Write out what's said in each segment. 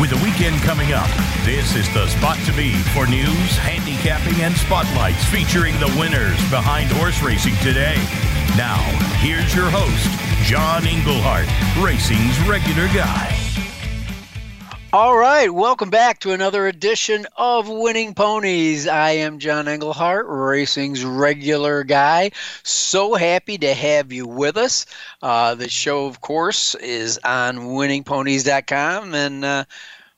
With the weekend coming up, this is the spot to be for news, handicapping, and spotlights featuring the winners behind horse racing today. Now, here's your host, John Englehart, racing's regular guy. All right, welcome back to another edition of Winning Ponies. I am John Englehart, racing's regular guy. So happy to have you with us. Uh, the show, of course, is on winningponies.com. And uh,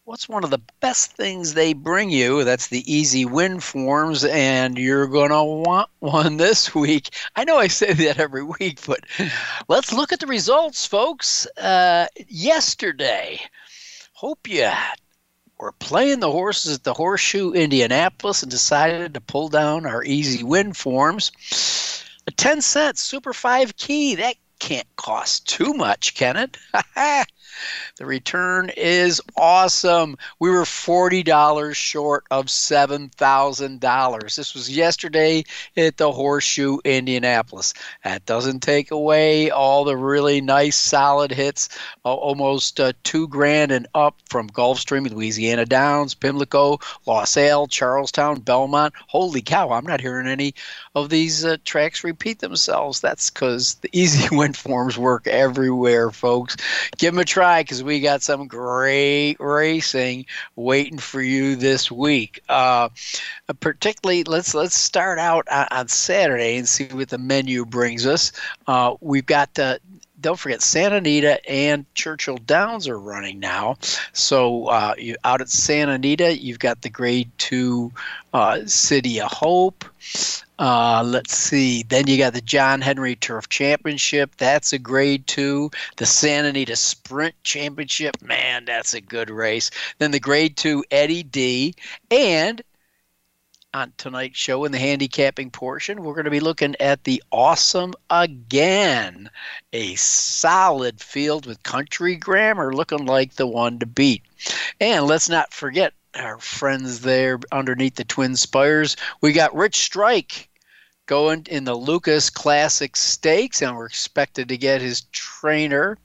what's one of the best things they bring you? That's the E-Z win forms, and you're going to want one this week. I know I say that every week, but let's look at the results, folks. Uh, yesterday, hope you were playing the horses at the Horseshoe Indianapolis and decided to pull down our E-Z win forms. A 10 cent Super 5 key, that can't cost too much, can it? The return is awesome. We were $40 short of $7,000. This was yesterday at the Horseshoe Indianapolis. That doesn't take away all the really nice solid hits, uh, almost uh, 2 grand and up from Gulfstream, Louisiana Downs, Pimlico, LaSalle, Charlestown, Belmont. Holy cow, I'm not hearing any of these uh, tracks repeat themselves. That's cuz the E-Z win forms work everywhere, folks. Give them a try cuz we got some great racing waiting for you this week. Uh, particularly, let's let's start out on, on, Saturday and see what the menu brings us. Uh, we've got don't forget Santa Anita and Churchill Downs are running now. So uh, you, out at Santa Anita, you've got the Grade Two uh, City of Hope. Uh, let's see. Then you got the John Henry Turf Championship. That's a grade two. The Santa Anita Sprint Championship. Man, that's a good race. Then the grade two Eddie D. And on tonight's show in the handicapping portion, we're going to be looking at the awesome again. A solid field with country grammar looking like the one to beat. And let's not forget our friends there underneath the Twin Spires. We got Rich Strike going in the Lukas Classic Stakes, and we're expected to get his trainer,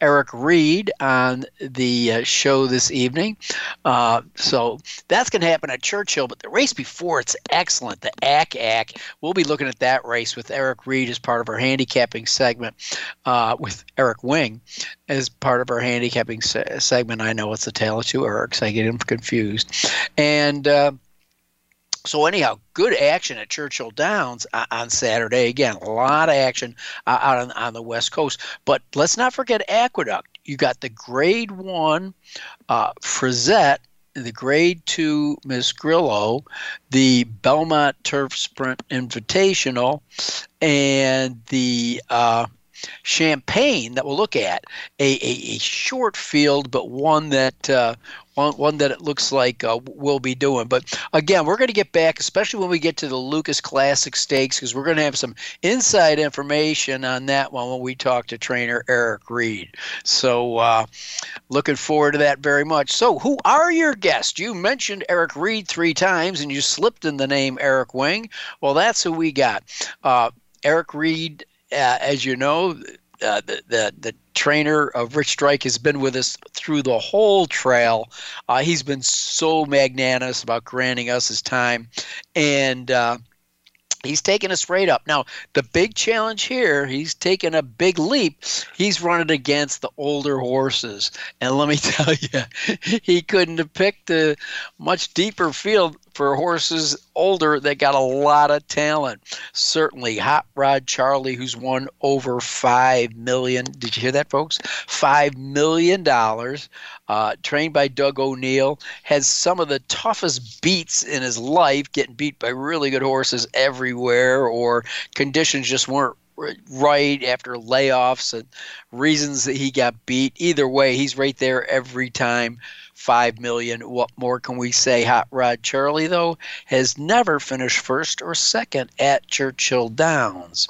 Eric Reed, on the uh, show this evening. Uh, so that's going to happen at Churchill, but the race before it's excellent, the ACK ACK. We'll be looking at that race with Eric Reed as part of our handicapping segment, uh, with Eric Wing as part of our handicapping se- segment. I know it's a tale of two Erics, I get him confused. And uh, so anyhow, good action at Churchill Downs uh, on Saturday. Again, a lot of action uh, out on, the West Coast. But let's not forget Aqueduct. You got the Grade One uh, Frizette, the Grade Two Miss Grillo, the Belmont Turf Sprint Invitational, and the uh, Champagne that we'll look at a, a, a short field, but one that uh, one, one that it looks like uh, we'll be doing. But again, we're going to get back, especially when we get to the Lukas Classic Stakes, because we're going to have some inside information on that one when we talk to trainer Eric Reed. So, uh, looking forward to that very much. So, who are your guests? You mentioned Eric Reed three times, and you slipped in the name Eric Wing. Well, that's who we got. Uh, Eric Reed, uh, as you know, uh, the, the the trainer of Rich Strike has been with us through the whole trail. Uh, he's been so magnanimous about granting us his time, and uh, he's taken us right up. Now, the big challenge here, he's taken a big leap. He's running against the older horses. And let me tell you, he couldn't have picked a much deeper field for horses older that got a lot of talent. Certainly, Hot Rod Charlie, who's won over five million. Did you hear that, folks? Five million dollars. Uh, trained by Doug O'Neill, has some of the toughest beats in his life, getting beat by really good horses everywhere, or conditions just weren't right after layoffs and reasons that he got beat. Either way, he's right there every time five million. What more can we say? Hot Rod Charlie, though, has never finished first or second at Churchill Downs.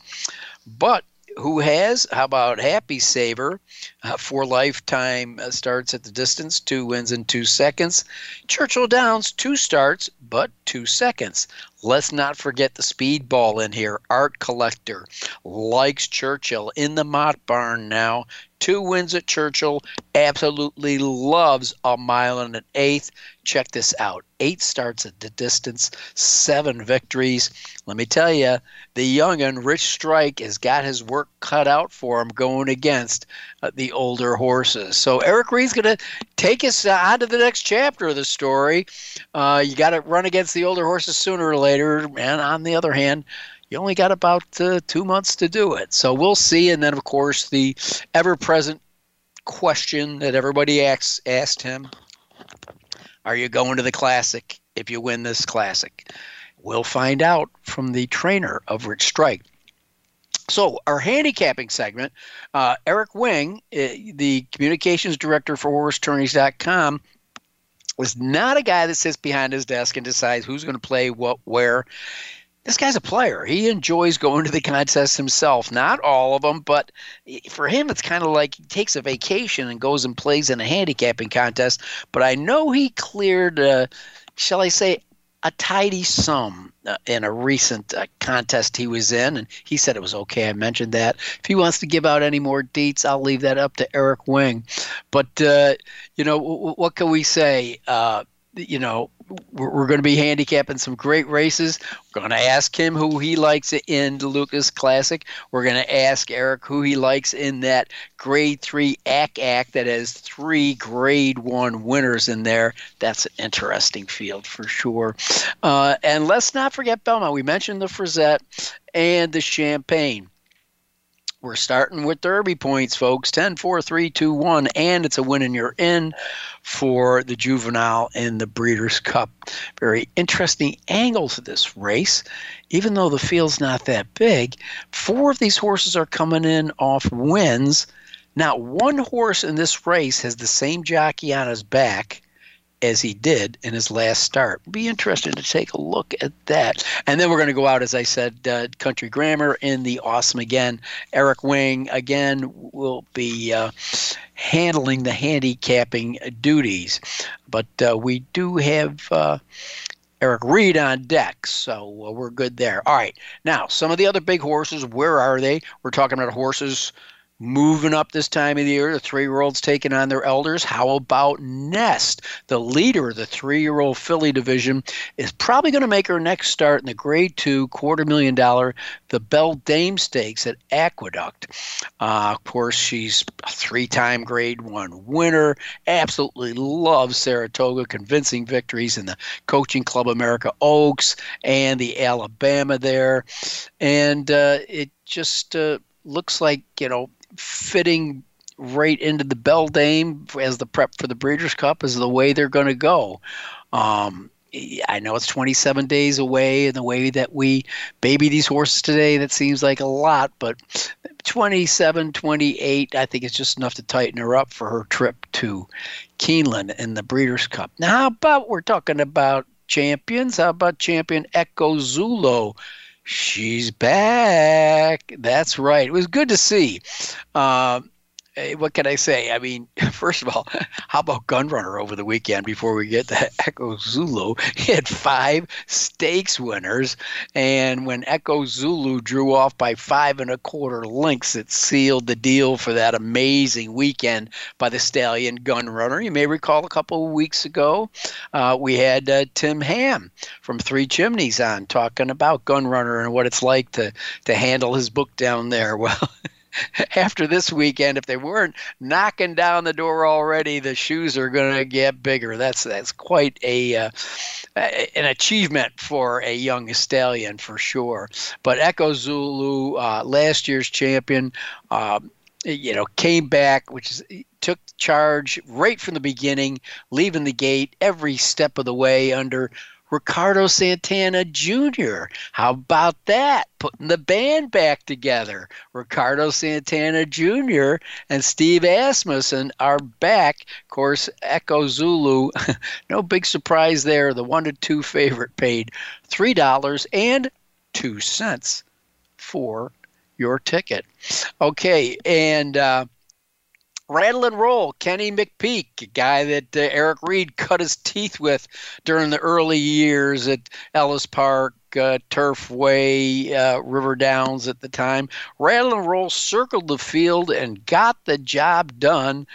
But who has? How about Happy Saver? Uh, for lifetime uh, starts at the distance, two wins in two seconds. Churchill Downs, two starts, but two seconds. Let's not forget the speedball in here. Art Collector likes Churchill in the Mott Barn now. Two wins at Churchill. Absolutely loves a mile and an eighth. Check this out eight starts at the distance, seven victories. Let me tell you, the youngun, Rich Strike, has got his work cut out for him going against uh, the older horses. So Eric Reed's going to take us uh, on to the next chapter of the story. Uh, you got to run against the older horses sooner or later. And on the other hand, you only got about uh, two months to do it. So we'll see. And then, of course, the ever present question that everybody asks, asked him are you going to the Classic if you win this Classic? We'll find out from the trainer of Rich Strike. So, our handicapping segment, uh, Eric Wing, uh, the communications director for HorseTourneys.com, was not a guy that sits behind his desk and decides who's going to play what where this guy's a player. He enjoys going to the contests himself. Not all of them, but for him, it's kind of like he takes a vacation and goes and plays in a handicapping contest. But I know he cleared, uh, shall I say, a tidy sum uh, in a recent uh, contest he was in, and he said it was okay. I mentioned that. If he wants to give out any more deets, I'll leave that up to Eric Wing. But uh, you know, w- what can we say? You know, we're, we're going to be handicapping some great races. We're going to ask him who he likes in the Lukas Classic. We're going to ask Eric who he likes in that Grade 3 ACK ACK that has three Grade 1 winners in there. That's an interesting field for sure. Uh, and let's not forget Belmont. We mentioned the Frizette and the Champagne. We're starting with Derby points, folks. 10, 4, 3, 2, 1. And it's a win and you're in for the juvenile in the Breeders' Cup. Very interesting angle to this race. Even though the field's not that big, four of these horses are coming in off wins. Not one horse in this race has the same jockey on his back as he did in his last start. Be interested to take a look at that. And then we're going to go out, as I said, uh, Country Grammar in the awesome again. Eric Wing again will be uh, handling the handicapping duties, but uh, we do have. Uh, Eric Reed on deck, so uh, we're good there. All right, now some of the other big horses. Where are they? We're talking about horses moving up this time of the year. The three year olds taking on their elders. How about Nest? The leader of the three year old filly division is probably going to make her next start in the grade two, quarter million dollar, the Beldame Stakes at Aqueduct. Uh, of course, she's a three time grade one winner. Absolutely loves Saratoga, convincing victories in the Coaching Club America Oaks and the Alabama there. And uh, it just uh, looks like, you know, fitting right into the Beldame as the prep for the Breeders' Cup is the way they're going to go. Um, I know it's 27 days away, and the way that we baby these horses today, that seems like a lot, but 27, 28, I think it's just enough to tighten her up for her trip to Keeneland in the Breeders' Cup. Now, how about we're talking about champions? How about champion Echo Zulu? She's back. That's right. It was good to see. Uh, what can I say? I mean, first of all, how about Gunrunner over the weekend before we get to Echo Zulu? He had five stakes winners. And when Echo Zulu drew off by five and a quarter lengths, it sealed the deal for that amazing weekend by the Stallion Gunrunner. You may recall a couple of weeks ago, uh, we had uh, Tim Ham from Three Chimneys on talking about Gunrunner and what it's like to, to handle his book down there. Well, after this weekend, if they weren't knocking down the door already, the shoes are going to get bigger. That's that's quite a uh, an achievement for a young stallion for sure. But Echo Zulu, uh, last year's champion. Um, you know, came back, which is took charge right from the beginning, leaving the gate every step of the way under Ricardo Santana Jr. How about that? Putting the band back together. Ricardo Santana Jr. and Steve Asmussen are back. Of course, Echo Zulu, no big surprise there. The one to two favorite paid $3 and 2 cents for your ticket. Okay, and uh, Rattle and Roll, Kenny McPeek, a guy that uh, Eric Reed cut his teeth with during the early years at Ellis Park. uh, Turfway, uh, River Downs at the time. Rattle and Roll circled the field and got the job done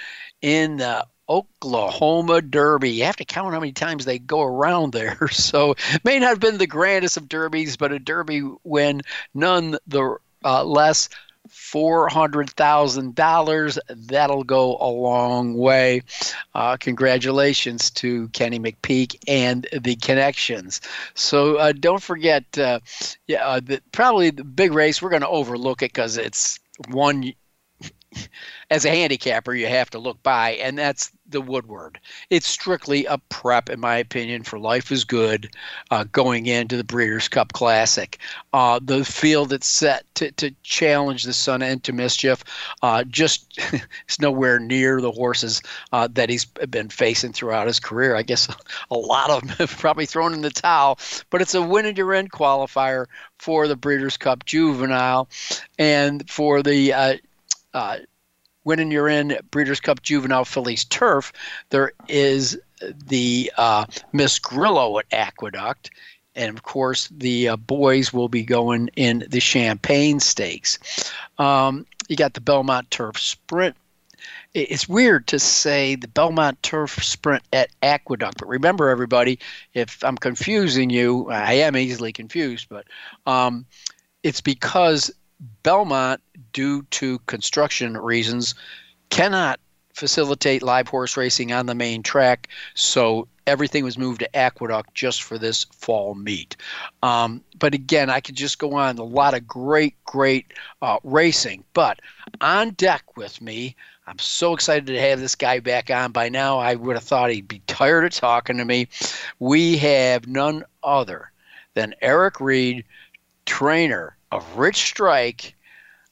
in the Oklahoma Derby. You have to count how many times they go around there. So may not have been the grandest of derbies, but a derby win none the uh, less $400,000. That'll go a long way. Uh, congratulations to Kenny McPeek and the connections. So uh, don't forget, uh, yeah, uh, the, probably the big race, we're going to overlook it because it's one as a handicapper, you have to look by, and that's the Woodward. It's strictly a prep, in my opinion, for Life is Good uh, going into the Breeders' Cup Classic. Uh, the field that's set to, to challenge the Son into mischief uh, just is nowhere near the horses uh, that he's been facing throughout his career. I guess a lot of them have probably thrown in the towel, but it's a win at your end qualifier for the Breeders' Cup Juvenile and for the uh, uh, when you're in Breeders' Cup Juvenile Fillies Turf, there is the uh, Miss Grillo at Aqueduct. And of course, the uh, boys will be going in the Champagne Stakes. Um, you got the Belmont Turf Sprint. It's weird to say the Belmont Turf Sprint at Aqueduct, but remember, everybody, if I'm confusing you, I am easily confused, but um, it's because Belmont, due to construction reasons, cannot facilitate live horse racing on the main track. So everything was moved to Aqueduct just for this fall meet. Um, but again, I could just go on a lot of great, great uh, racing. But on deck with me, I'm so excited to have this guy back on. By now, I would have thought he'd be tired of talking to me. We have none other than Eric Reed, trainer of Rich Strike,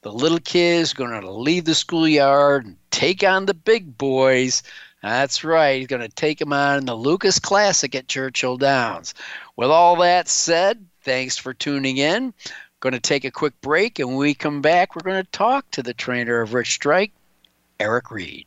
the little kid's going to leave the schoolyard and take on the big boys. That's right. He's going to take them on in the Lukas Classic at Churchill Downs. With all that said, thanks for tuning in. Going to take a quick break, and when we come back, we're going to talk to the trainer of Rich Strike, Eric Reed.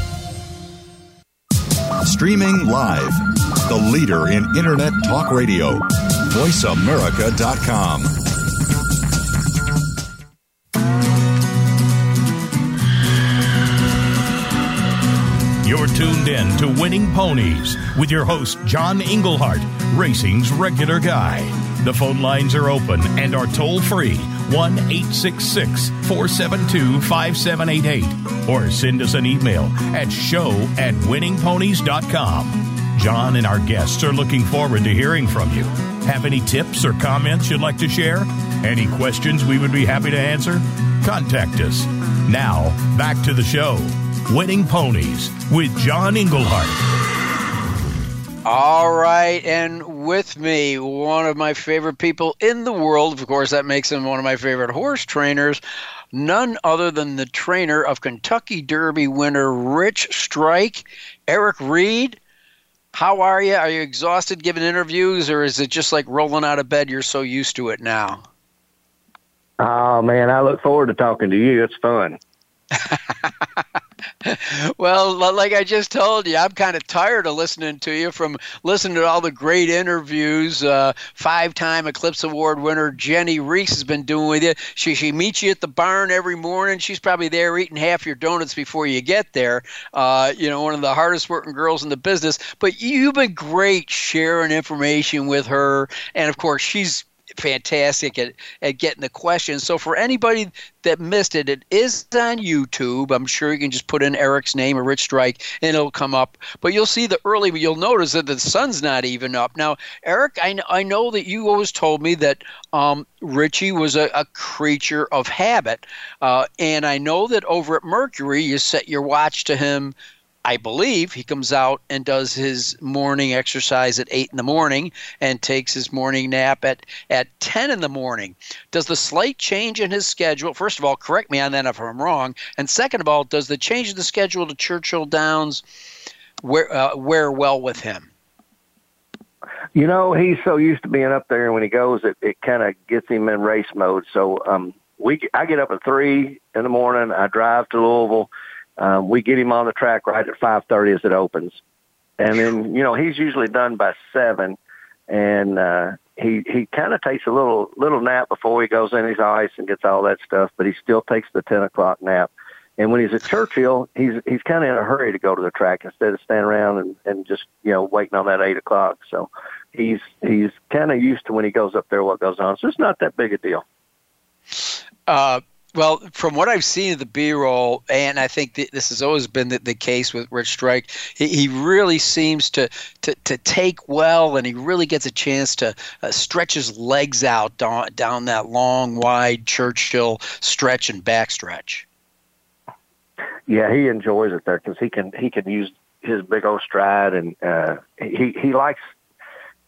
Streaming live. The leader in Internet talk radio. VoiceAmerica.com. You're tuned in to Winning Ponies with your host, John Englehart, racing's regular guy. The phone lines are open and are toll free 1 866 472 5788 or send us an email at show at winningponies.com. John and our guests are looking forward to hearing from you. Have any tips or comments you'd like to share? Any questions we would be happy to answer? Contact us. Now, back to the show Winning Ponies with John Englehart. All right, and with me, one of my favorite people in the world. Of course, that makes him one of my favorite horse trainers. None other than the trainer of Kentucky Derby winner Rich Strike, Eric Reed. How are you? Are you exhausted giving interviews, or is it just like rolling out of bed? You're so used to it now. Oh man, I look forward to talking to you. It's fun. well, like I just told you, I'm kind of tired of listening to you from listening to all the great interviews. Uh, Five time Eclipse Award winner Jennie Rees has been doing with you. She, she meets you at the barn every morning. She's probably there eating half your donuts before you get there. Uh, you know, one of the hardest working girls in the business. But you've been great sharing information with her. And of course, she's fantastic at, at getting the questions. So for anybody that missed it, it is on YouTube. I'm sure you can just put in Eric's name or Rich Strike and it'll come up. But you'll see the early, you'll notice that the sun's not even up. Now, Eric, I, I know that you always told me that um, Richie was a, a, creature of habit. Uh, and I know that over at Mercury, you set your watch to him I believe he comes out and does his morning exercise at eight in the morning and takes his morning nap at, at 10 in the morning. Does the slight change in his schedule, first of all, correct me on that if I'm wrong, and second of all, does the change in the schedule to Churchill Downs wear, uh, wear well with him? You know, he's so used to being up there, and when he goes, it, it kind of gets him in race mode. So um, we, I get up at three in the morning. I drive to Louisville um, we get him on the track right at 5:30 as it opens, and then you know he's usually done by seven, and uh, he he kind of takes a little little nap before he goes in his ice and gets all that stuff, but he still takes the 10 o'clock nap. And when he's at Churchill, he's he's kind of in a hurry to go to the track instead of standing around and, and just you know waiting on that eight o'clock. So he's he's kind of used to when he goes up there what goes on. So it's not that big a deal. Uh, well, from what I've seen of the B-roll, and I think this has always been the, the case with Rich Strike, he, he really seems to, to, to take well, and he really gets a chance to uh, stretch his legs out down, down that long, wide Churchill stretch and backstretch. Yeah, he enjoys it there because he can he can use his big old stride, and uh, he he likes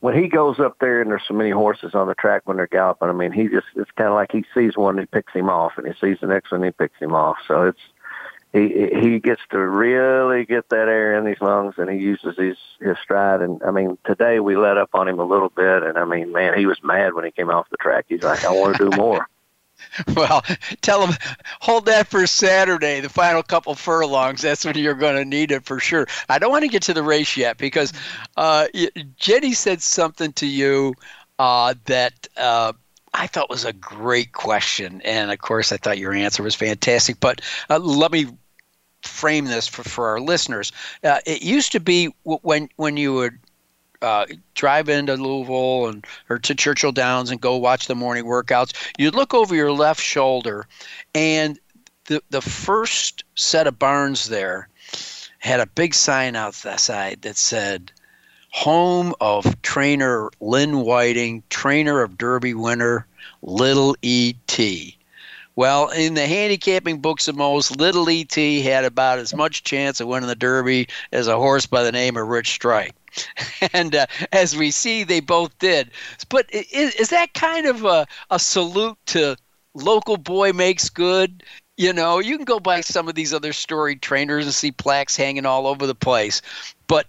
when he goes up there and there's so many horses on the track when they're galloping, I mean, he just, it's kind of like he sees one, and he picks him off, and he sees the next one, and he picks him off. So it's, he, he gets to really get that air in his lungs and he uses his, his stride. And I mean, today we let up on him a little bit. And I mean, man, he was mad when he came off the track. He's like, I want to do more. Well, tell them hold that for Saturday, the final couple furlongs. That's when you're going to need it for sure. I don't want to get to the race yet because uh, Jennie said something to you uh, that uh, I thought was a great question, and of course, I thought your answer was fantastic. But uh, let me frame this for, for our listeners. Uh, it used to be when when you would uh, drive into Louisville and or to Churchill Downs and go watch the morning workouts, you'd look over your left shoulder, and the the first set of barns there had a big sign outside that said home of trainer Lynn Whiting, trainer of Derby winner Little E.T. Well, in the handicapping books of most, Little E.T. had about as much chance of winning the Derby as a horse by the name of Rich Strike. and uh, as we see, they both did. But is, is that kind of a, a salute to local boy makes good? You know, you can go by some of these other storied trainers and see plaques hanging all over the place. But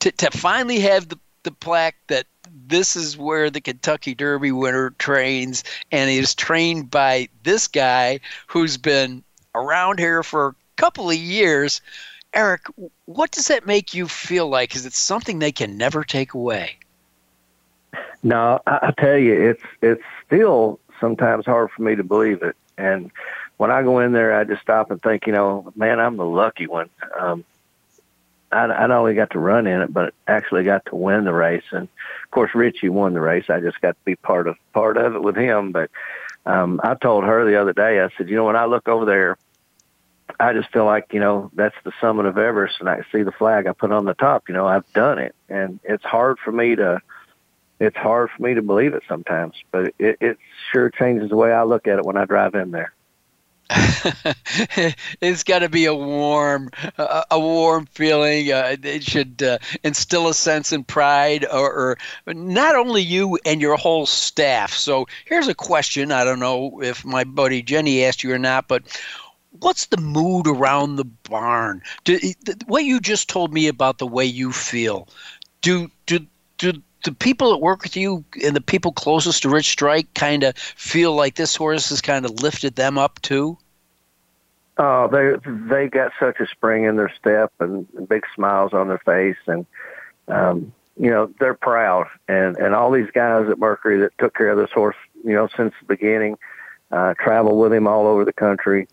to, to finally have the, the plaque that this is where the Kentucky Derby winner trains, and is trained by this guy who's been around here for a couple of years Eric, what does that make you feel like? Is it something they can never take away? No, I, tell you, it's it's still sometimes hard for me to believe it. And when I go in there, I just stop and think, you know, man, I'm the lucky one. Um, I, I not only got to run in it, but actually got to win the race. And of course, Richie won the race. I just got to be part of part of it with him. But um, I told her the other day, I said, you know, when I look over there I just feel like, you know, that's the summit of Everest and I see the flag I put on the top, you know, I've done it. And it's hard for me to, it's hard for me to believe it sometimes, but it, it sure changes the way I look at it when I drive in there. it's got to be a warm, a warm feeling. Uh, it should uh, instill a sense of pride, or, or, not only you and your whole staff. So here's a question. I don't know if my buddy Jennie asked you or not, but what's the mood around the barn? Do, what you just told me about the way you feel, do do do the people that work with you and the people closest to Rich Strike kind of feel like this horse has kind of lifted them up too? Oh, they they got such a spring in their step and, big smiles on their face, and um, you know they're proud. And and all these guys at Mercury that took care of this horse, you know, since the beginning, uh, travel with him all over the country.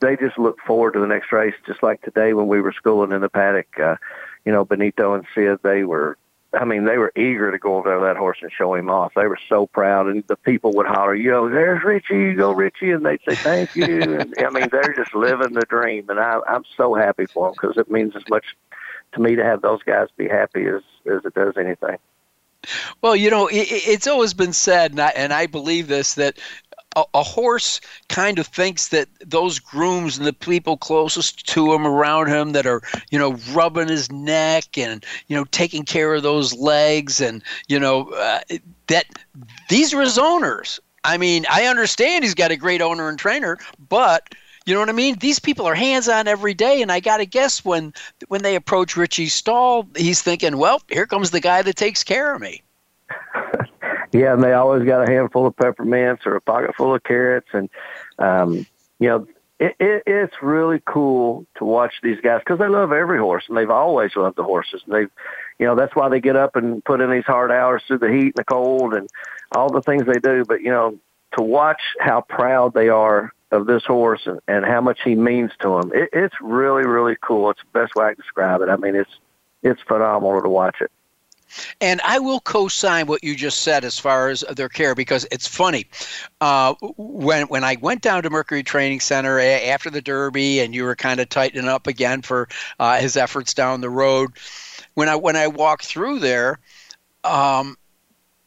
They just look forward to the next race, just like today when we were schooling in the paddock. Uh, you know, Benito and Sid, they were I mean, they were eager to go over there that horse and show him off. They were so proud, and the people would holler, "You know, there's Richie! You go, Richie!" And they'd say, "Thank you." and I mean, they're just living the dream, and I, I'm so happy for them because it means as much to me to have those guys be happy as as it does anything. Well, you know, it, it's always been said, and I, and I believe this that a, a, horse kind of thinks that those grooms and the people closest to him around him that are you know rubbing his neck and you know taking care of those legs and you know uh, that these are his owners i mean i understand he's got a great owner and trainer but you know what I mean? These people are hands on every day, and I got to guess when when they approach Richie's stall, he's thinking, "Well, here comes the guy that takes care of me." Yeah, and they always got a handful of peppermints or a pocket full of carrots, and um, you know, it, it, it's really cool to watch these guys because they love every horse, and they've always loved the horses. And they've, you know, that's why they get up and put in these hard hours through the heat and the cold and all the things they do. But you know, to watch how proud they are of this horse and, and how much he means to them, it, it's really, really cool. It's the best way I can describe it. I mean, it's it's phenomenal to watch it. And I will co-sign what you just said as far as their care because it's funny. Uh, when when I went down to Mercury Training Center after the Derby, and you were kind of tightening up again for uh, his efforts down the road, when I when I walked through there. Um,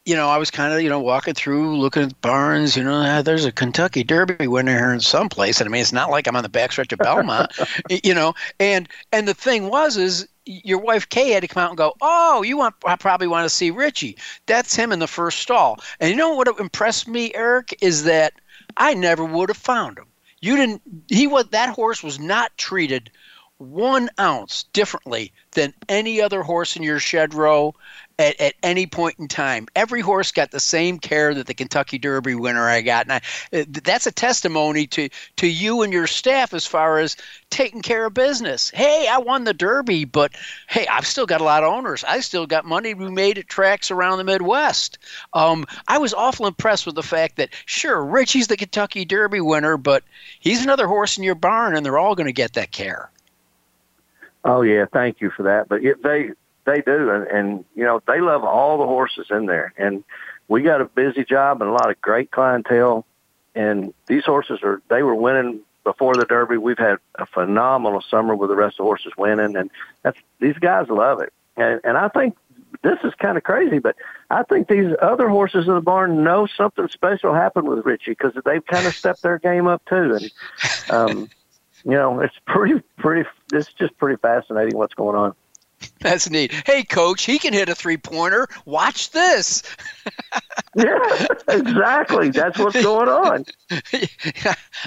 you know, I was kind of, you know, walking through, looking at barns. You know, ah, there's a Kentucky Derby winner here in some place, and I mean, it's not like I'm on the backstretch of Belmont, you know. And and the thing was, is your wife Kay had to come out and go, "Oh, you want I probably want to see Richie." That's him in the first stall. And you know what impressed me, Eric, is that I never would have found him. You didn't. He was that horse was not treated one ounce differently than any other horse in your shed row at, at any point in time. Every horse got the same care that the Kentucky Derby winner I got, and I, uh, that's a testimony to to you and your staff as far as taking care of business. Hey, I won the Derby, but hey, I've still got a lot of owners. I still got money we made at tracks around the Midwest. Um, I was awful impressed with the fact that sure, Richie's the Kentucky Derby winner, but he's another horse in your barn, and they're all going to get that care. Oh yeah, thank you for that. But they they do, and, and you know they love all the horses in there, and we got a busy job and a lot of great clientele, and these horses are they were winning before the Derby. We've had a phenomenal summer with the rest of the horses winning, and that's these guys love it, and and I think this is kind of crazy, but I think these other horses in the barn know something special happened with Richie because they've kind of stepped their game up too, and um, you know it's pretty pretty it's just pretty fascinating what's going on. That's neat. Hey, coach, he can hit a three pointer. Watch this. yeah, exactly. That's what's going on.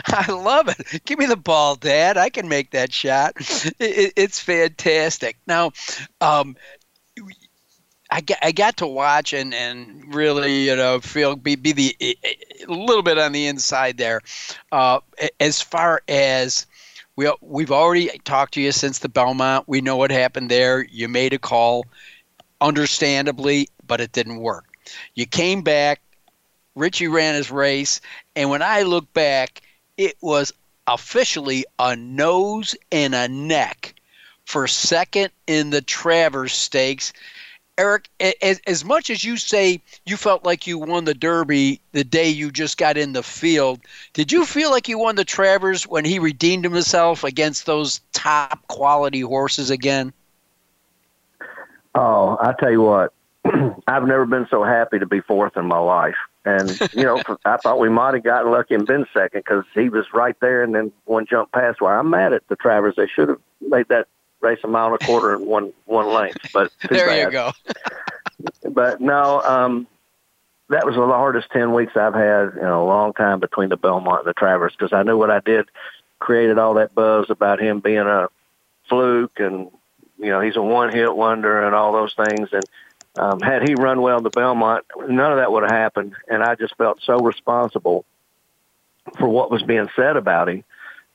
I love it. Give me the ball, Dad. I can make that shot. It's fantastic. Now, um, I got, I got to watch and, and really you know feel be, be the a little bit on the inside there uh, as far as we we've already talked to you since the Belmont. We know what happened there. You made a call, understandably, but it didn't work. You came back. Richie ran his race, and when I look back, it was officially a nose and a neck for second in the Travers Stakes. Eric, as, as much as you say you felt like you won the Derby the day you just got in the field, did you feel like you won the Travers when he redeemed himself against those top quality horses again? Oh, I tell you what, I've never been so happy to be fourth in my life. And, you know, I thought we might have gotten lucky and been second because he was right there and then one jump past where I'm mad at the Travers. They should have made that race a mile and a quarter in one one length. But there bad. you go. but no, um, that was the hardest ten weeks I've had in a long time between the Belmont and the Travers because I knew what I did created all that buzz about him being a fluke and you know he's a one hit wonder and all those things and um, had he run well in the Belmont, none of that would have happened. And I just felt so responsible for what was being said about him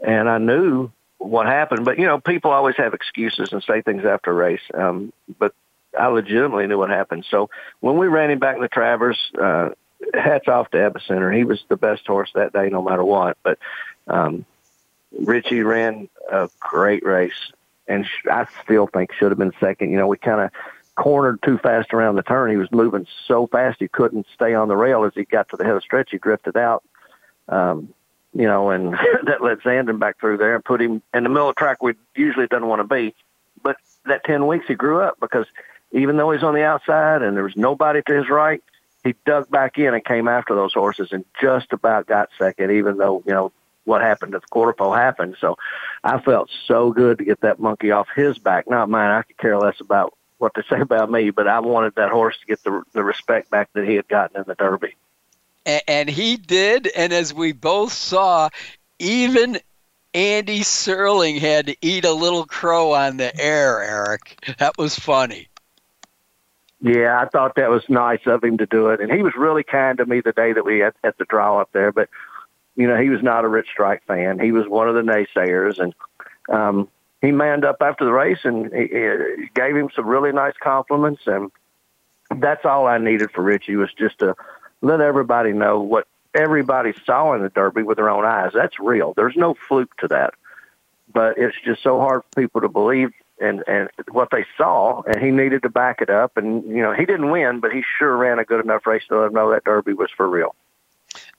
and I knew what happened. But you know, people always have excuses and say things after a race. Um, but I legitimately knew what happened. So when we ran him back in the Travers, uh, hats off to Epicenter. He was the best horse that day, no matter what. But um, Richie ran a great race, and I still think should have been second. You know, we kind of cornered too fast around the turn. He was moving so fast he couldn't stay on the rail. As he got to the head of the stretch, he drifted out. Um, you know, and that let Zandon back through there and put him in the middle of track he usually doesn't want to be. But that 10 weeks he grew up because even though he's on the outside and there was nobody to his right, he dug back in and came after those horses and just about got second, even though, you know, what happened at the quarter pole happened. So I felt so good to get that monkey off his back. Not mine. I could care less about what they say about me, but I wanted that horse to get the the respect back that he had gotten in the Derby. And, he did. And as we both saw, even Andy Serling had to eat a little crow on the air, Eric. That was funny. Yeah, I thought that was nice of him to do it. And he was really kind to me the day that we had at the draw up there. But, you know, he was not a Rich Strike fan. He was one of the naysayers. And um, he manned up after the race and he, he gave him some really nice compliments. And that's all I needed for Richie was just to let everybody know what everybody saw in the Derby with their own eyes. That's real. There's no fluke to that. But it's just so hard for people to believe and and what they saw, and he needed to back it up. And you know, he didn't win, but he sure ran a good enough race to let them know that Derby was for real.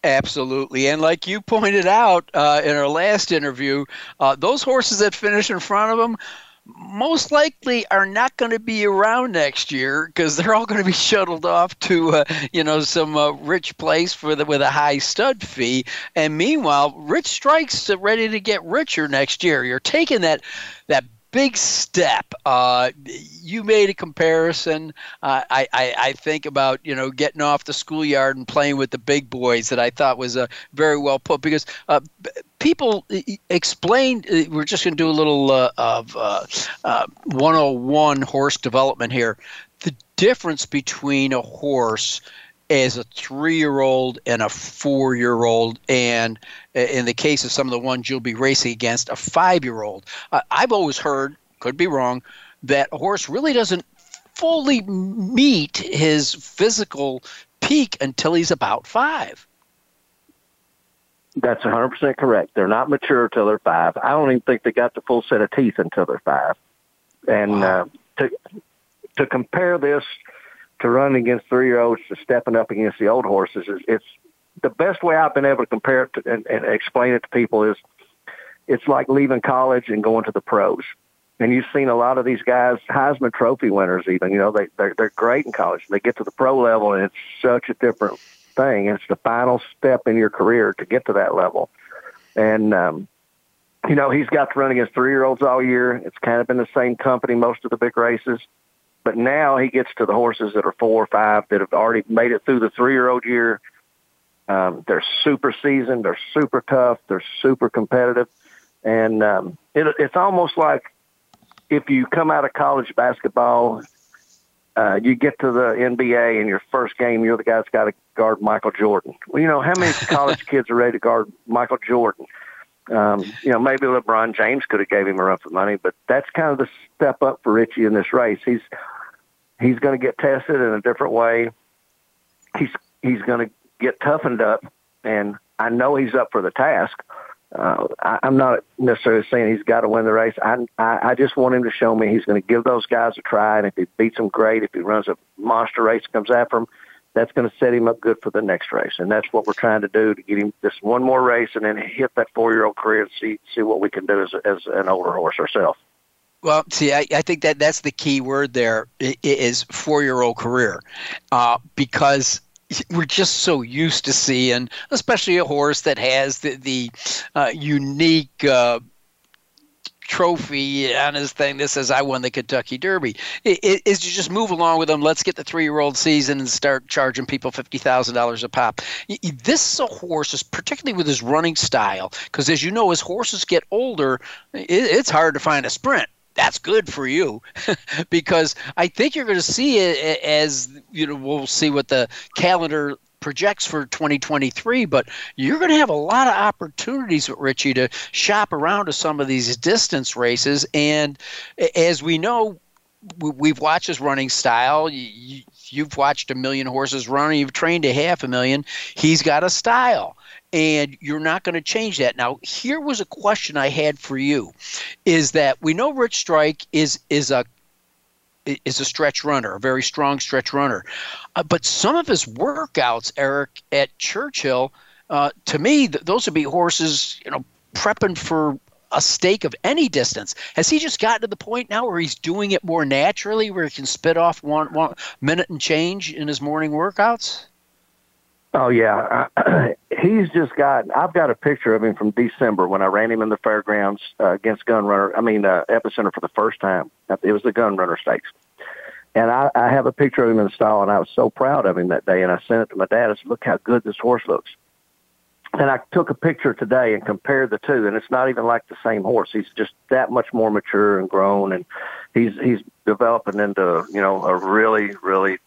Absolutely, and like you pointed out uh, in our last interview, uh, those horses that finish in front of him most likely are not going to be around next year because they're all going to be shuttled off to uh, you know some uh, rich place for the, with a high stud fee. And meanwhile rich strikes ready to get richer next year. You're taking that that big step. Uh, you made a comparison. Uh, I, I, I think about you know getting off the schoolyard and playing with the big boys that I thought was uh, very well put because uh, people explained. Uh, we're just going to do a little uh, of 101 horse development here. The difference between a horse as a three year old and a four year old, and in the case of some of the ones you'll be racing against, a five year old. Uh, I've always heard, could be wrong, that a horse really doesn't fully meet his physical peak until he's about five. That's 100% correct. They're not mature till they're five. I don't even think they got the full set of teeth until they're five. And wow. uh, to to compare this to run against three year olds to stepping up against the old horses is it's the best way I've been able to compare it to, and, and explain it to people is it's like leaving college and going to the pros. And you've seen a lot of these guys, Heisman Trophy winners, even you know they they're, they're great in college. They get to the pro level, and it's such a different thing. It's the final step in your career to get to that level. And um, you know he's got to run against three year olds all year. It's kind of been the same company most of the big races. But now he gets to the horses that are four or five that have already made it through the three year old year. Um, they're super seasoned. They're super tough. They're super competitive. And um, it, it's almost like if you come out of college basketball, uh, you get to the NBA in your first game, you're the guy that's got to guard Michael Jordan. Well, you know, how many college kids are ready to guard Michael Jordan? Um, you know, maybe LeBron James could have gave him a run for money, but that's kind of the step up for Richie in this race. He's he's going to get tested in a different way. He's he's going to get toughened up, and I know he's up for the task. Uh, I, I'm not necessarily saying he's got to win the race. I, I I just want him to show me he's going to give those guys a try, and if he beats them, great. If he runs a monster race, comes after him, that's going to set him up good for the next race, and that's what we're trying to do to get him just one more race, and then hit that four-year-old career and see see what we can do as as an older horse ourselves. Well, see, I, I think that that's the key word there is four-year-old career, uh, because we're just so used to seeing, especially a horse that has the the uh, unique. Uh, trophy on his thing that says I won the Kentucky Derby. It, it, is to just move along with them. Let's get the three-year-old season and start charging people fifty thousand dollars a pop. This is a horse, particularly with his running style, because as you know, as horses get older, it, it's hard to find a sprint that's good for you because I think you're going to see it as you know we'll see what the calendar projects for 2023, but you're going to have a lot of opportunities with Richie to shop around to some of these distance races. And as we know, we've watched his running style. You've watched a million horses run. You've trained a half a million. He's got a style, and you're not going to change that. Now, here was a question I had for you: is that we know Rich Strike is is a is a stretch runner, a very strong stretch runner. Uh, but some of his workouts, Eric, at Churchill, uh, to me, th- those would be horses, you know, prepping for a stake of any distance. Has he just gotten to the point now where he's doing it more naturally, where he can spit off one, one minute and change in his morning workouts? Oh yeah, he's just got. I've got a picture of him from December when I ran him in the fairgrounds uh, against Gun Runner. I mean, uh, Epicenter for the first time. It was the Gun Runner Stakes, and I, I have a picture of him in the stall, and I was so proud of him that day. And I sent it to my dad. I said, "Look how good this horse looks." And I took a picture today and compared the two, and it's not even like the same horse. He's just that much more mature and grown, and he's he's developing into you know a really really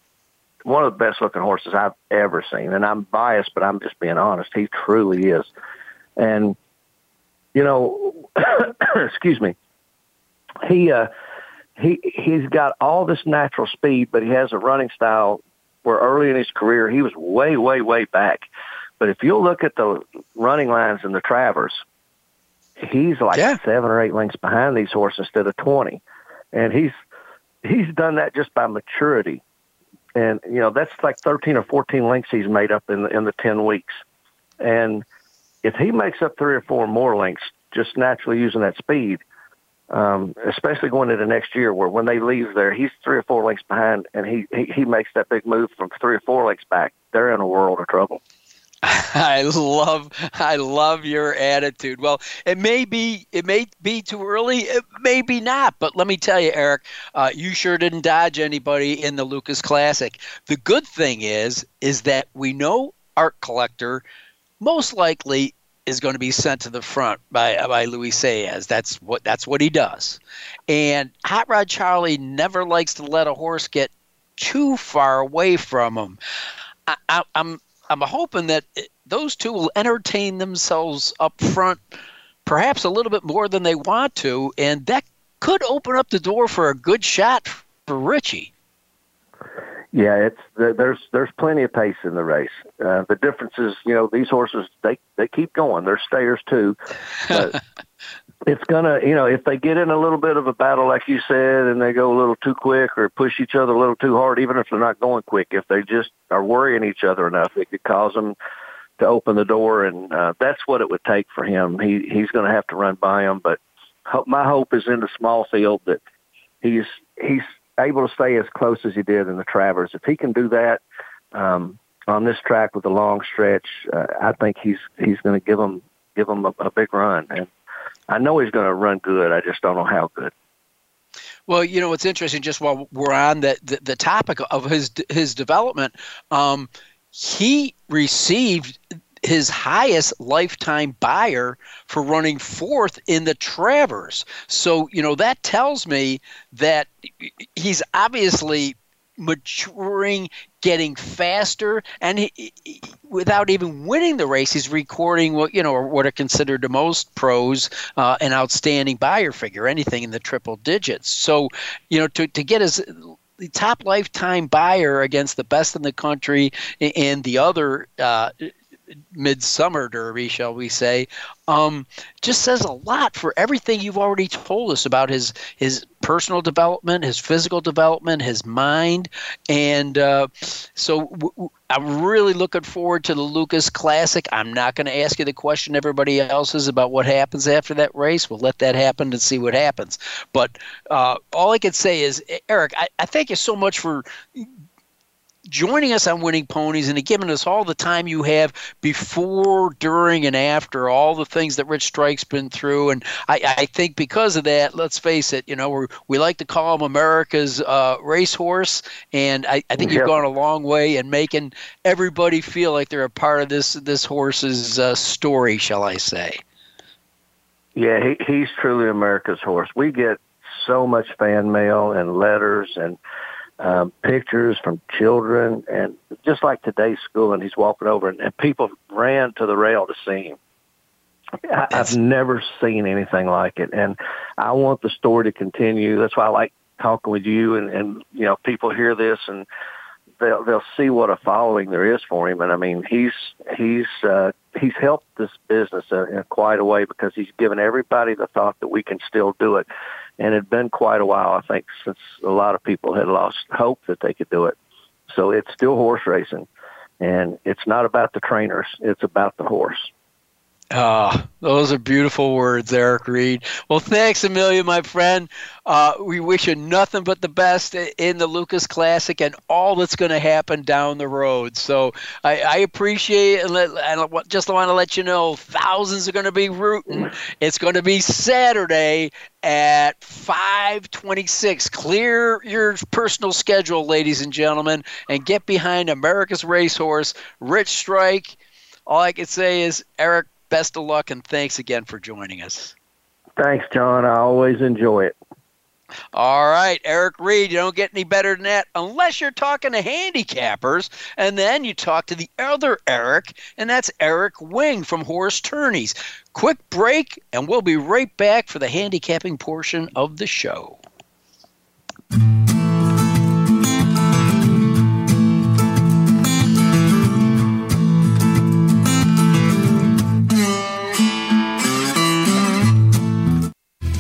one of the best looking horses I've ever seen. And I'm biased, but I'm just being honest. He truly is. And, you know, excuse me, he, uh, he, he's got all this natural speed, but he has a running style where early in his career, he was way, way, way back. But if you look at the running lines in the Travers, he's like yeah. seven or eight lengths behind these horses instead of 20. And he's, he's done that just by maturity and you know that's like 13 or 14 links he's made up in the, in the 10 weeks. And if he makes up three or four more links just naturally using that speed um, especially going into next year where when they leave there he's three or four links behind and he, he he makes that big move from three or four links back they're in a world of trouble I love I love your attitude. Well, it may be it may be too early, it may be not, but let me tell you, Eric, uh, you sure didn't dodge anybody in the Lukas Classic. The good thing is is that we know Art Collector most likely is going to be sent to the front by by Luis Saez. That's what that's what he does. And Hot Rod Charlie never likes to let a horse get too far away from him. I, I, I'm hoping that those two will entertain themselves up front, perhaps a little bit more than they want to, and that could open up the door for a good shot for Richie. Yeah, it's there's there's plenty of pace in the race. Uh, the difference is, you know, these horses they they keep going. They're stayers too. But it's gonna, you know, if they get in a little bit of a battle, like you said, and they go a little too quick or push each other a little too hard, even if they're not going quick, if they just are worrying each other enough, it could cause them to open the door, and uh, that's what it would take for him. He he's going to have to run by them, but my hope is in the small field that he's he's able to stay as close as he did in the Travers. If he can do that um, on this track with a long stretch, uh, I think he's he's going to give them give them a, a big run and I know he's going to run good. I just don't know how good. Well, you know, it's interesting. Just while we're on the the, the topic of his his development, um, he received his highest lifetime Beyer for running fourth in the Travers. So, you know, that tells me that he's obviously maturing, getting faster, and he, he, without even winning the race, he's recording what you know what are considered the most pros uh, an outstanding Beyer figure, anything in the triple digits. So, you know, to to get his the top lifetime Beyer against the best in the country and the other uh, midsummer derby, shall we say, um, just says a lot for everything you've already told us about his his personal development, his physical development, his mind, and uh, so w- w- I'm really looking forward to the Lukas Classic. I'm not going to ask you the question everybody else is about what happens after that race. We'll let that happen and see what happens. But uh, all I can say is, Eric, I, I thank you so much for joining us on Winning Ponies and giving us all the time you have before, during, and after all the things that Rich Strike's been through. And I, I think because of that, let's face it, you know, we we like to call him America's uh, racehorse, and I, I think yep. you've gone a long way in making everybody feel like they're a part of this this horse's uh, story, shall I say? Yeah, he, he's truly America's horse. We get so much fan mail and letters and um, pictures from children, and just like today's school, and he's walking over, and, and people ran to the rail to see him. I, I've never seen anything like it, and I want the story to continue. That's why I like talking with you, and and you know, people hear this and they'll they'll see what a following there is for him. And I mean, he's he's uh, he's helped this business in, in quite a way because he's given everybody the thought that we can still do it. And it had been quite a while, I think, since a lot of people had lost hope that they could do it. So it's still horse racing, and it's not about the trainers; it's about the horse. Ah, oh, those are beautiful words, Eric Reed. Well, thanks a million, my friend. Uh, we wish you nothing but the best in the Lukas Classic and all that's going to happen down the road. So I, I appreciate and, let, and just want to let you know thousands are going to be rooting. It's going to be Saturday at 526. Clear your personal schedule, ladies and gentlemen, and get behind America's Racehorse, Rich Strike. All I can say is, Eric, best of luck and thanks again for joining us. Thanks, John. I always enjoy it. All right, Eric Reed, you don't get any better than that unless you're talking to handicappers, and then you talk to the other Eric, and that's Eric Wing from Horse Tourneys. Quick break, and we'll be right back for the handicapping portion of the show.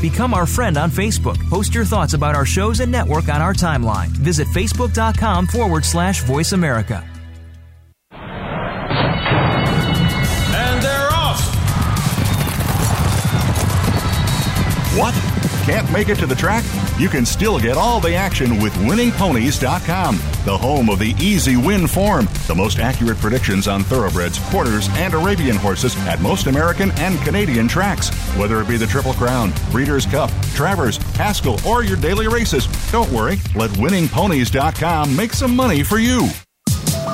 Become our friend on Facebook. Post your thoughts about our shows and network on our timeline. Visit facebook.com forward slash voice America. And they're off! What? Can't make it to the track? You can still get all the action with winningponies.com, the home of the E-Z win form, the most accurate predictions on thoroughbreds, quarters, and Arabian horses at most American and Canadian tracks. Whether it be the Triple Crown, Breeders' Cup, Travers, Haskell, or your daily races, don't worry, let winningponies.com make some money for you.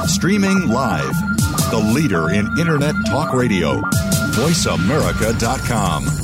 Streaming live, the leader in Internet talk radio, voiceamerica.com.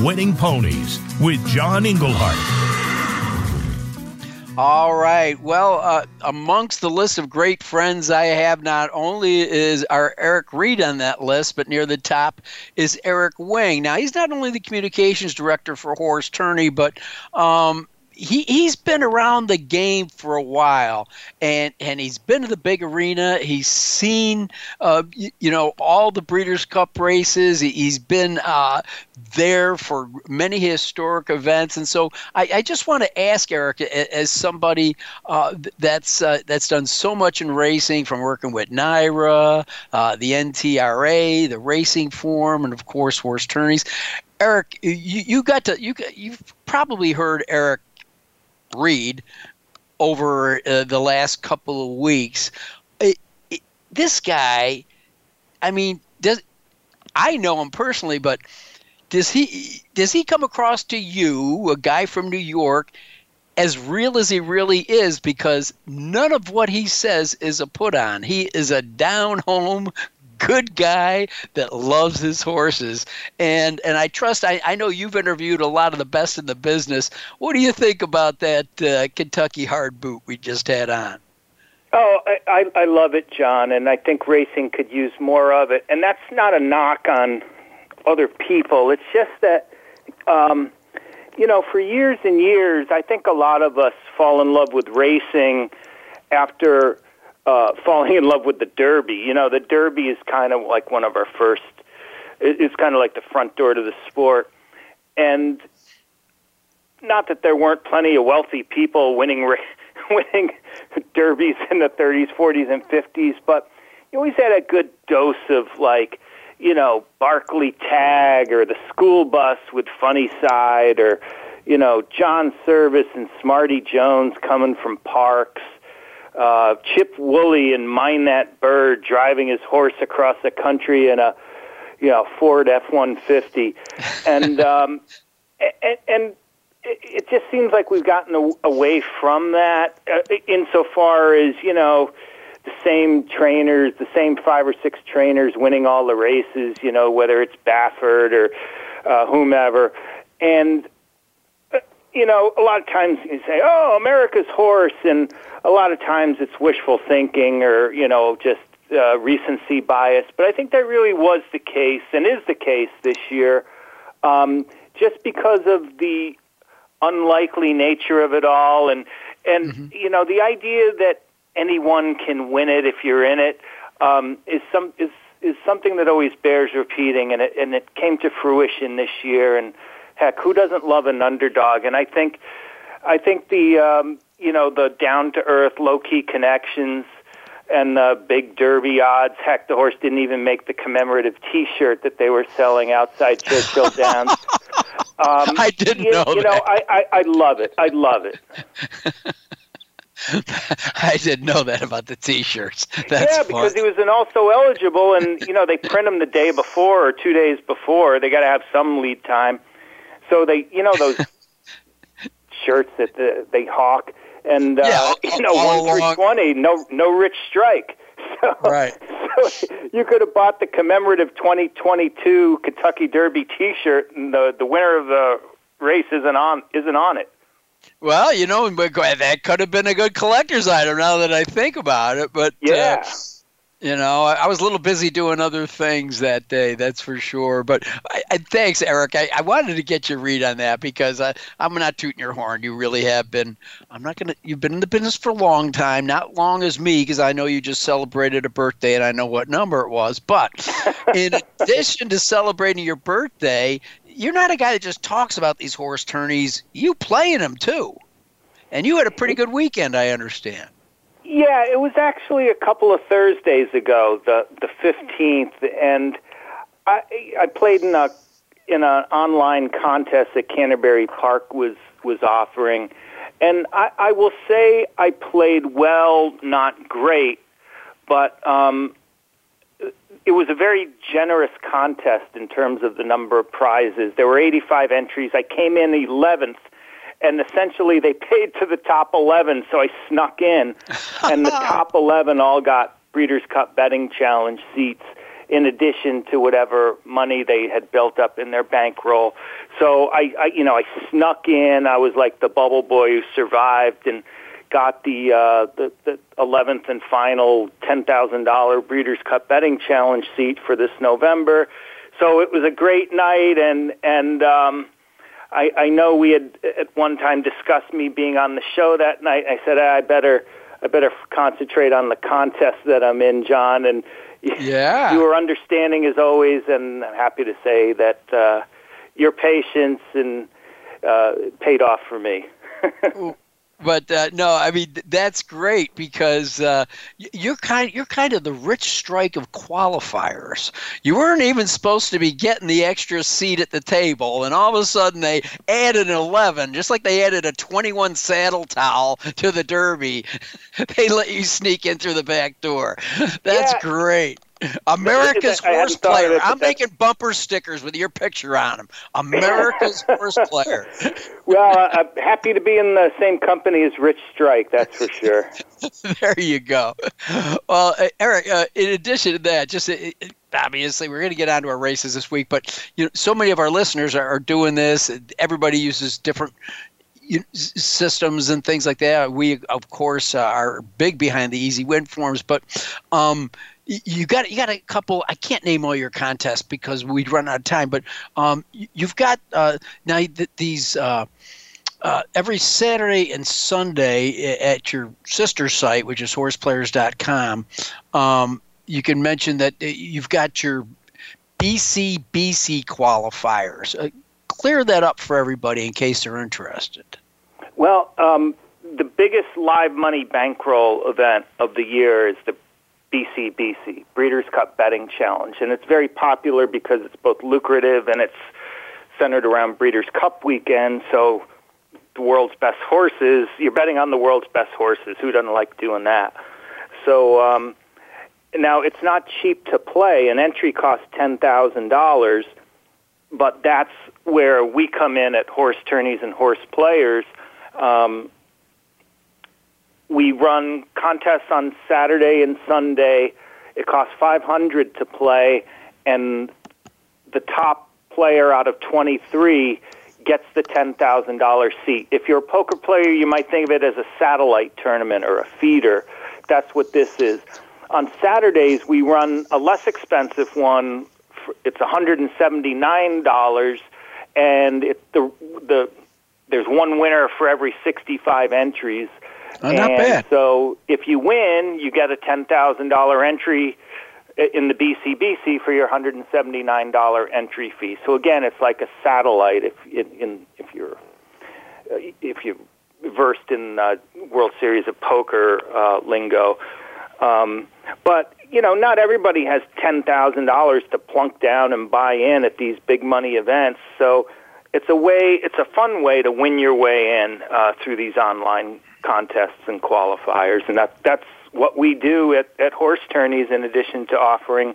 Winning Ponies with John Englehart. All right. Well, uh, amongst the list of great friends I have, not only is our Eric Reed on that list, but near the top is Eric Wing. Now, he's not only the communications director for Horse Tourney, but um, he he's been around the game for a while, and and he's been to the big arena. He's seen, uh, you, you know, all the Breeders' Cup races. He's been uh, there for many historic events, and so I, I just want to ask Eric, as somebody uh, that's uh, that's done so much in racing, from working with NYRA, uh, the NTRA, the Racing Form, and of course Horse Tourneys. Eric, you, you got to you you've probably heard Eric Reed over uh, the last couple of weeks. It, it, this guy, I mean, does I know him personally, but does he does he come across to you, a guy from New York, as real as he really is? Because none of what he says is a put on. He is a down home, good guy that loves his horses. And and I trust. I, I know you've interviewed a lot of the best in the business. What do you think about that uh, Kentucky hard boot we just had on? Oh, I, I love it, John, and I think racing could use more of it. And that's not a knock on other people. It's just that, um, you know, for years and years, I think a lot of us fall in love with racing after uh, falling in love with the Derby. You know, the Derby is kind of like one of our first. It's kind of like the front door to the sport, and not that there weren't plenty of wealthy people winning winning derbies in the 30s, 40s, and 50s, but you always had a good dose of like you know, Barclay Tagg or the school bus with Funny Cide or, you know, John Servis and Smarty Jones coming from Parx. Uh, Chip Woolley and Mine That Bird driving his horse across the country in a, you know, Ford F-150. And, um, and, and it just seems like we've gotten away from that uh, insofar as, you know, the same trainers, the same five or six trainers winning all the races, you know, whether it's Baffert or uh, whomever. And, you know, a lot of times you say, oh, America's horse. And a lot of times it's wishful thinking or, you know, just uh, recency bias. But I think that really was the case and is the case this year. Um, just because of the unlikely nature of it all and and mm-hmm. you know the idea that anyone can win it if you're in it um, is some is is something that always bears repeating, and it and it came to fruition this year. And heck, who doesn't love an underdog? And I think I think the um, you know the down to earth, low key connections. And the big derby odds. Heck, the horse didn't even make the commemorative T-shirt that they were selling outside Churchill Downs. Um, I didn't you, know. You that. know, I, I I love it. I love it. I didn't know that about the T-shirts. That's yeah, because he was an also eligible, and you know they print them the day before or two days before. They got to have some lead time, so they, you know, those shirts that the, they hawk, and uh, yeah, you know, one through twenty, no, no rich strike. So, right. So you could have bought the commemorative 2022 Kentucky Derby T-shirt, and the the winner of the race isn't on isn't on it. Well, you know, that could have been a good collector's item now that I think about it. But uh, yeah. Uh, you know, I, was a little busy doing other things that day, that's for sure. But I, I, thanks, Eric. I, I, wanted to get your read on that because I, I'm not tooting your horn. You really have been. I'm not going to. You've been in the business for a long time, not long as me, because I know you just celebrated a birthday and I know what number it was. But in addition to celebrating your birthday, you're not a guy that just talks about these horse tourneys. You play in them too, and you had a pretty good weekend, I understand. Yeah, it was actually a couple of Thursdays ago, the the fifteenth, and I I played in a in an online contest that Canterbury Park was was offering, and I, I will say I played well, not great, but um, it was a very generous contest in terms of the number of prizes. There were 85 entries. I came in 11th, and essentially they paid to the top 11, so I snuck in, and the top 11 all got Breeders' Cup Betting Challenge seats in addition to whatever money they had built up in their bankroll. So I, I you know, I snuck in. I was like the bubble boy who survived, and got the uh, the, the 11th and final $10,000 Breeders' Cup betting challenge seat for this November. So it was a great night, and and um, I, I know we had at one time discussed me being on the show that night. I said I better I better concentrate on the contest that I'm in, John. And yeah, you were understanding as always, and I'm happy to say that uh, your patience and uh, paid off for me. but uh, no, I mean that's great because uh, you're kind you're kind of the rich strike of qualifiers. You weren't even supposed to be getting the extra seat at the table, and all of a sudden they added an eleven, just like they added a twenty-one saddle towel to the Derby. they let you sneak in through the back door. That's yeah. great. America's horse player. I'm making bumper stickers with your picture on them. America's horse player. Well, uh, I'm happy to be in the same company as Rich Strike. That's for sure. there you go. Well, uh, Eric. Uh, in addition to that, just uh, obviously we're going to get onto our races this week, but you know, so many of our listeners are, are doing this. Everybody uses different systems and things like that. We, of course, uh, are big behind the E-Z win forms, but um, you got you got a couple. I can't name all your contests because we'd run out of time. But um, you've got uh, now th- these uh, uh, every Saturday and Sunday at your sister site, which is horseplayers.com. Um, you can mention that uh, you've got your BC BC qualifiers. Uh, clear that up for everybody in case they're interested. Well, um, the biggest live money bankroll event of the year is the BCBC, Breeders' Cup Betting Challenge. And it's very popular because it's both lucrative and it's centered around Breeders' Cup weekend. So the world's best horses, you're betting on the world's best horses. Who doesn't like doing that? So um, now it's not cheap to play. An entry costs $10,000, but that's where we come in at horse tourneys and horse players. Um, we run contests on Saturday and Sunday. It costs 500 to play, and the top player out of 23 gets the $10,000 seat. If you're a poker player, you might think of it as a satellite tournament or a feeder. That's what this is. On Saturdays, we run a less expensive one. It's $179, and it, the the there's one winner for every 65 entries. Oh, not and bad. So if you win, you get a $10,000 entry in the BCBC for your $179 entry fee. So again, it's like a satellite if in, in if you're uh, if you versed in uh, World Series of Poker uh, lingo. Um, but you know, not everybody has ten thousand dollars to plunk down and buy in at these big money events. So it's a way, it's a fun way to win your way in uh, through these online contests and qualifiers, and that that's what we do at, at horse tourneys. In addition to offering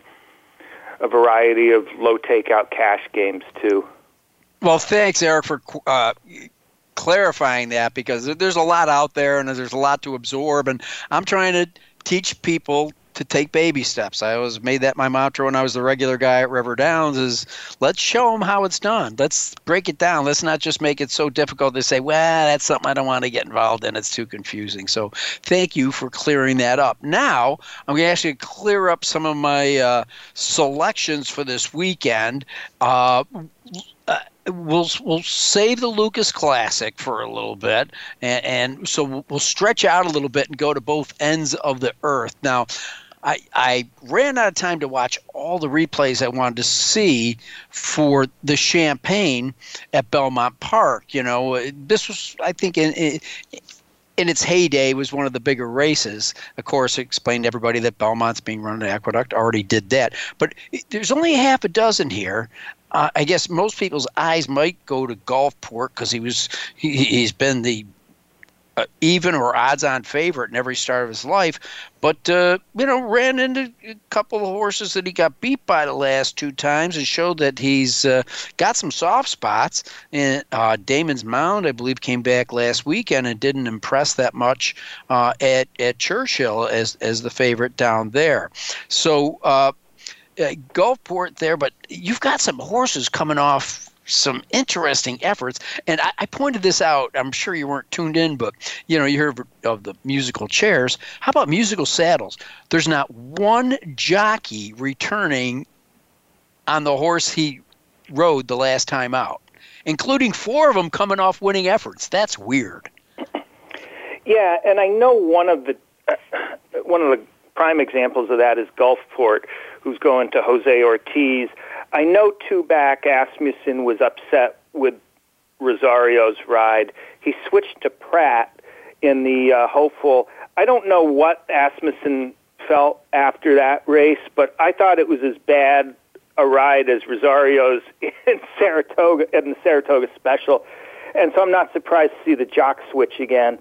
a variety of low takeout cash games too. Well, thanks, Eric, for uh, clarifying that because there's a lot out there and there's a lot to absorb, and I'm trying to teach people to take baby steps. I always made that my mantra when I was the regular guy at River Downs is let's show them how it's done. Let's break it down. Let's not just make it so difficult to say, well, that's something I don't want to get involved in. It's too confusing. So thank you for clearing that up. Now I'm going to actually clear up some of my uh, selections for this weekend. Uh, we'll we'll save the Lukas Classic for a little bit, and, and so we'll stretch out a little bit and go to both ends of the earth. Now, I, I ran out of time to watch all the replays I wanted to see for the Champagne at Belmont Park. You know, this was, I think, in, in, its heyday, was one of the bigger races. Of course, explained to everybody that Belmont's being run at Aqueduct already did that. But there's only half a dozen here. Uh, I guess most people's eyes might go to Gulfport because he was he, he's been the uh, even or odds-on favorite in every start of his life, but uh, you know ran into a couple of horses that he got beat by the last two times and showed that he's uh, got some soft spots. And uh, Damon's Mound, I believe, came back last weekend and didn't impress that much uh, at at Churchill as as the favorite down there. So. Uh, Gulfport there, but you've got some horses coming off some interesting efforts. And I, I, pointed this out. I'm sure you weren't tuned in, but you know you heard of the musical chairs. How about musical saddles? There's not one jockey returning on the horse he rode the last time out, including four of them coming off winning efforts. That's weird. Yeah, and I know one of the uh, one of the prime examples of that is Gulfport, who's going to Jose Ortiz I know two back Asmussen was upset with Rosario's ride. He switched to Prat in the uh, hopeful. I don't know what Asmussen felt after that race, but I thought it was as bad a ride as Rosario's in Saratoga in the Saratoga Special, and so I'm not surprised to see the jock switch again.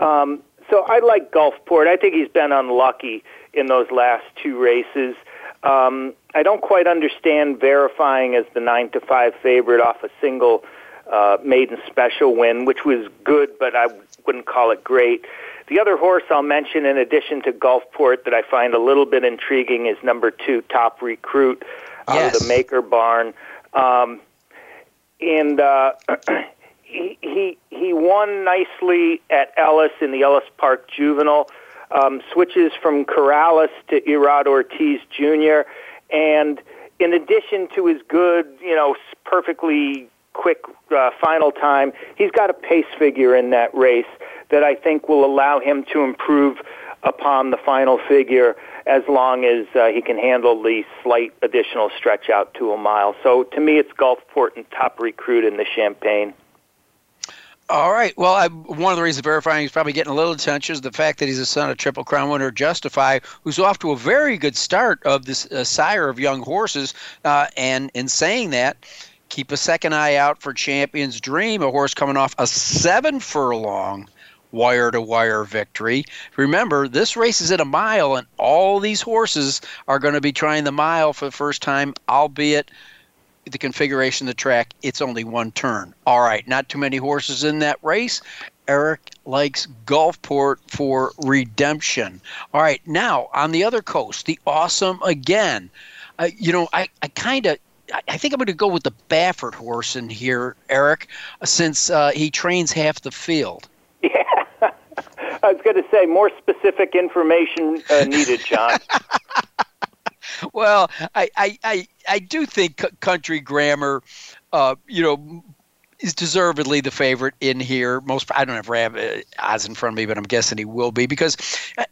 Um, so I like Gulfport. I think he's been unlucky in those last two races. Um, I don't quite understand verifying as the nine to five favorite off a single uh, maiden special win, which was good, but I wouldn't call it great. The other horse I'll mention, in addition to Gulfport, that I find a little bit intriguing is number two, Top Recruit, out yes. of the Maker Barn, um, and uh, he, he he won nicely at Ellis in the Ellis Park Juvenile um, switches from Corrales to Irad Ortiz Jr. And in addition to his good, you know, perfectly quick uh, final time, he's got a pace figure in that race that I think will allow him to improve upon the final figure as long as uh, he can handle the slight additional stretch out to a mile. So to me, it's Gulfport and top recruit in the Champagne. All right. Well, I, one of the reasons verifying is probably getting a little attention is the fact that he's a son of Triple Crown winner Justify, who's off to a very good start of this uh, sire of young horses. Uh, and in saying that, keep a second eye out for Champion's Dream, a horse coming off a seven furlong wire to wire victory. Remember, this race is at a mile, and all these horses are going to be trying the mile for the first time, albeit the configuration of the track, it's only one turn. All right, not too many horses in that race. Eric likes Gulfport for redemption. All right, now on the other coast, the awesome again. Uh, you know, I, I kind of I think I'm going to go with the Baffert horse in here, Eric, since uh, he trains half the field. Yeah. I was going to say more specific information uh, needed, John. well, I, I, I, I do think Country Grammar, uh, you know, is deservedly the favorite in here. Most I don't have Rab uh, odds in front of me, but I'm guessing he will be because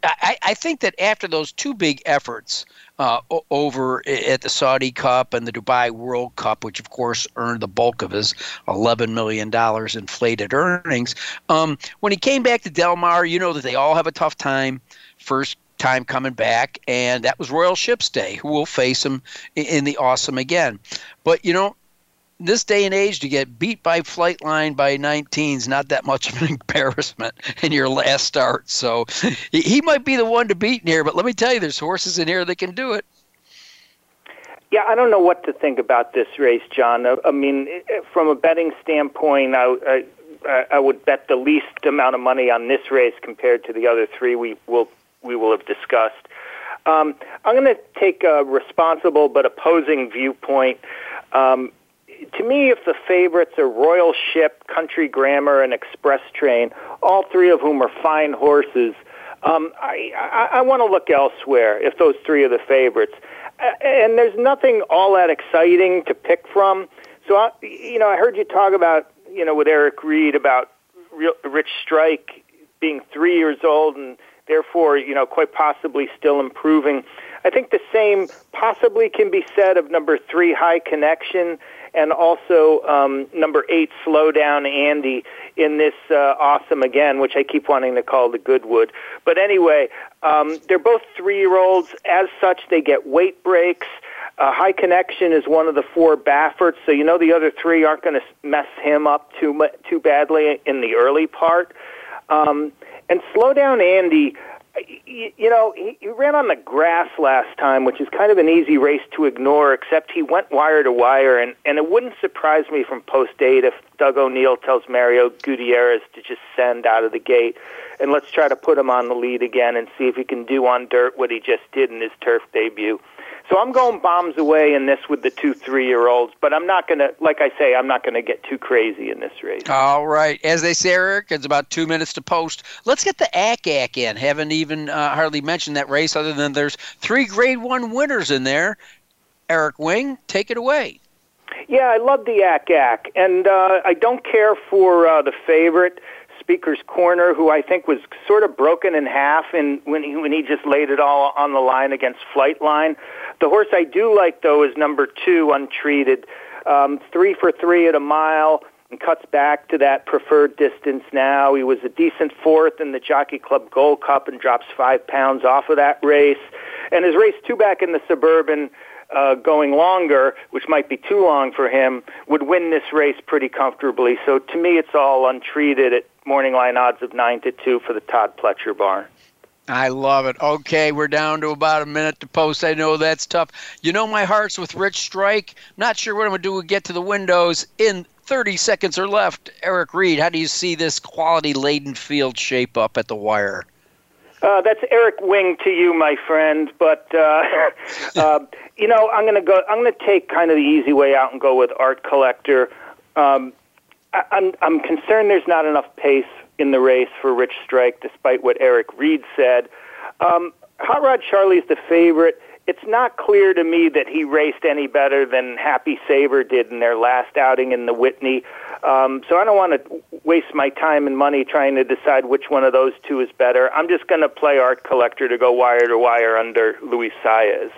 I, I think that after those two big efforts uh, over at the Saudi Cup and the Dubai World Cup, which of course earned the bulk of his 11 million dollars inflated earnings, um, when he came back to Del Mar, you know that they all have a tough time. First time coming back, and that was Royal Ships Day, who will face him in the Awesome again. But you know, this day and age, to get beat by Flightline by 19 is not that much of an embarrassment in your last start. So he might be the one to beat in here, but let me tell you, there's horses in here that can do it. Yeah, I don't know what to think about this race, John. I mean, from a betting standpoint, I, I, I would bet the least amount of money on this race compared to the other three we will we will have discussed. Um, I'm going to take a responsible but opposing viewpoint. Um, to me, if the favorites are Royal Ship, Country Grammar, and Express Train, all three of whom are fine horses, um, I, I, I want to look elsewhere if those three are the favorites. And there's nothing all that exciting to pick from. So, I, you know, I heard you talk about, you know, with Eric Reed about Rich Strike being three years old and therefore, you know, quite possibly still improving. I think the same possibly can be said of number three, High Connection, and also um, number eight, Slow Down Andy, in this uh, Awesome Again, which I keep wanting to call the Goodwood. But anyway, um, they're both three year olds. As such, they get weight breaks. Uh, High Connection is one of the four Bafferts, so you know the other three aren't going to mess him up too too badly in the early part. Um, and slow down Andy. You, you know, he, he ran on the grass last time, which is kind of an easy race to ignore, except he went wire to wire. And, and it wouldn't surprise me from post eight if Doug O'Neill tells Mario Gutierrez to just send out of the gate. And let's try to put him on the lead again and see if he can do on dirt what he just did in his turf debut. So I'm going bombs away in this with the two three year olds, but I'm not going to, like I say, I'm not going to get too crazy in this race. All right. As they say, Eric, it's about two minutes to post. Let's get the ACAC in. Haven't even uh, hardly mentioned that race other than there's three grade one winners in there. Eric Wing, take it away. Yeah, I love the ACAC, and uh, I don't care for uh, the favorite. Speaker's Corner, who I think was sort of broken in half in, when he when he just laid it all on the line against Flightline. The horse I do like though is number two, Untreated, um, three for three at a mile and cuts back to that preferred distance now. He was a decent fourth in the Jockey Club Gold Cup and drops five pounds off of that race. And his race two back in the Suburban uh, going longer, which might be too long for him, would win this race pretty comfortably. So to me, it's all untreated at morning line odds of nine to two for the Todd Pletcher barn. I love it. Okay, we're down to about a minute to post. I know that's tough. You know my heart's with Rich Strike. Not sure what I'm going to do to get to the windows in 30 seconds or left. Eric Reed, how do you see this quality laden field shape up at the wire? Uh, that's Eric Wing to you, my friend. But uh, uh, you know, I'm going to go. I'm going to take kind of the easy way out and go with Art Collector. Um, I'm I'm concerned there's not enough pace in the race for Rich Strike, despite what Eric Reed said. Um, Hot Rod Charlie's the favorite. It's not clear to me that he raced any better than Happy Saver did in their last outing in the Whitney. Um, so I don't want to waste my time and money trying to decide which one of those two is better. I'm just going to play Art Collector to go wire to wire under Luis Saez.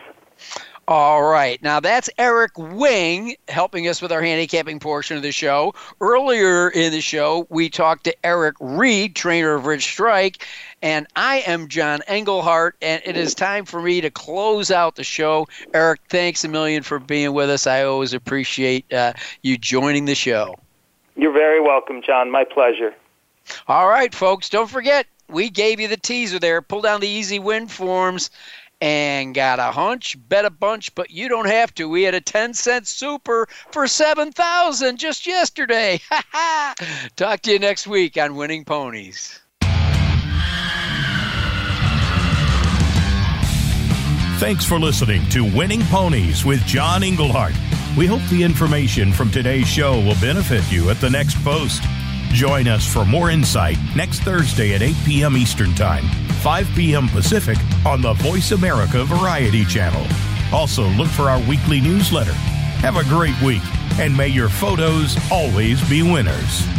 All right. Now that's Eric Wing helping us with our handicapping portion of the show. Earlier in the show, we talked to Eric Reed, trainer of Rich Strike, and I am John Englehart, and it is time for me to close out the show. Eric, thanks a million for being with us. I always appreciate uh, you joining the show. You're very welcome, John. My pleasure. All right, folks, don't forget, we gave you the teaser there. Pull down the E-Z win forms and got a hunch, bet a bunch, but you don't have to. We had a 10 cent super for 7,000 just yesterday. Ha ha! Talk to you next week on Winning Ponies. Thanks for listening to Winning Ponies with John Englehart. We hope the information from today's show will benefit you at the next post. Join us for more insight next Thursday at 8 p.m. Eastern Time, 5 p.m. Pacific on the Voice America Variety Channel. Also, look for our weekly newsletter. Have a great week, and may your photos always be winners.